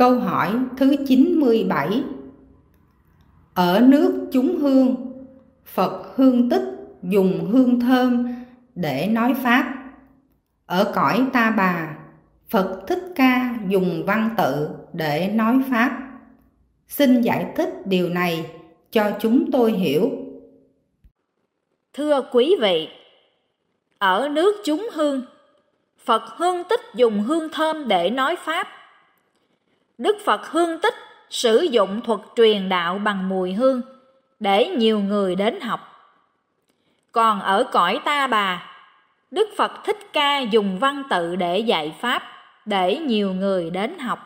Câu hỏi thứ 97 Ở nước chúng hương, Phật hương tích dùng hương thơm để nói Pháp. Ở cõi ta bà, Phật Thích Ca dùng văn tự để nói Pháp. Xin giải thích điều này cho chúng tôi hiểu. Thưa quý vị, ở nước chúng hương, Phật hương tích dùng hương thơm để nói Pháp. Đức Phật hương tích sử dụng thuật truyền đạo bằng mùi hương để nhiều người đến học. Còn ở cõi ta bà, Đức Phật Thích Ca dùng văn tự để dạy Pháp để nhiều người đến học.